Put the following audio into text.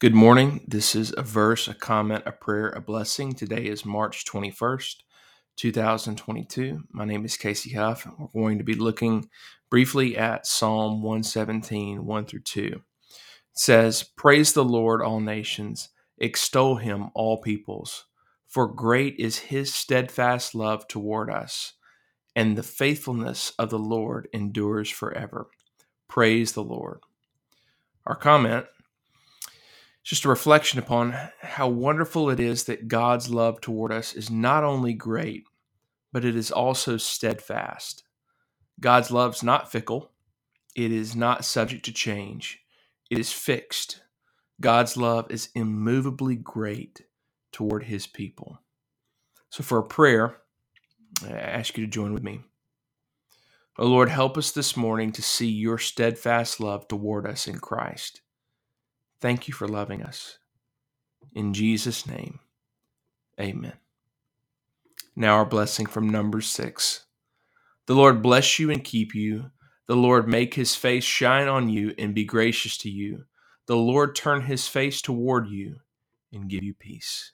Good morning. This is a verse, a comment, a prayer, a blessing. Today is March 21st, 2022. My name is Casey Hough. and We're going to be looking briefly at Psalm 117, 1 through 2. It says, Praise the Lord, all nations, extol him, all peoples, for great is his steadfast love toward us, and the faithfulness of the Lord endures forever. Praise the Lord. Our comment just a reflection upon how wonderful it is that God's love toward us is not only great, but it is also steadfast. God's love is not fickle, it is not subject to change, it is fixed. God's love is immovably great toward his people. So, for a prayer, I ask you to join with me. O Lord, help us this morning to see your steadfast love toward us in Christ. Thank you for loving us. In Jesus' name, amen. Now, our blessing from Numbers 6. The Lord bless you and keep you. The Lord make his face shine on you and be gracious to you. The Lord turn his face toward you and give you peace.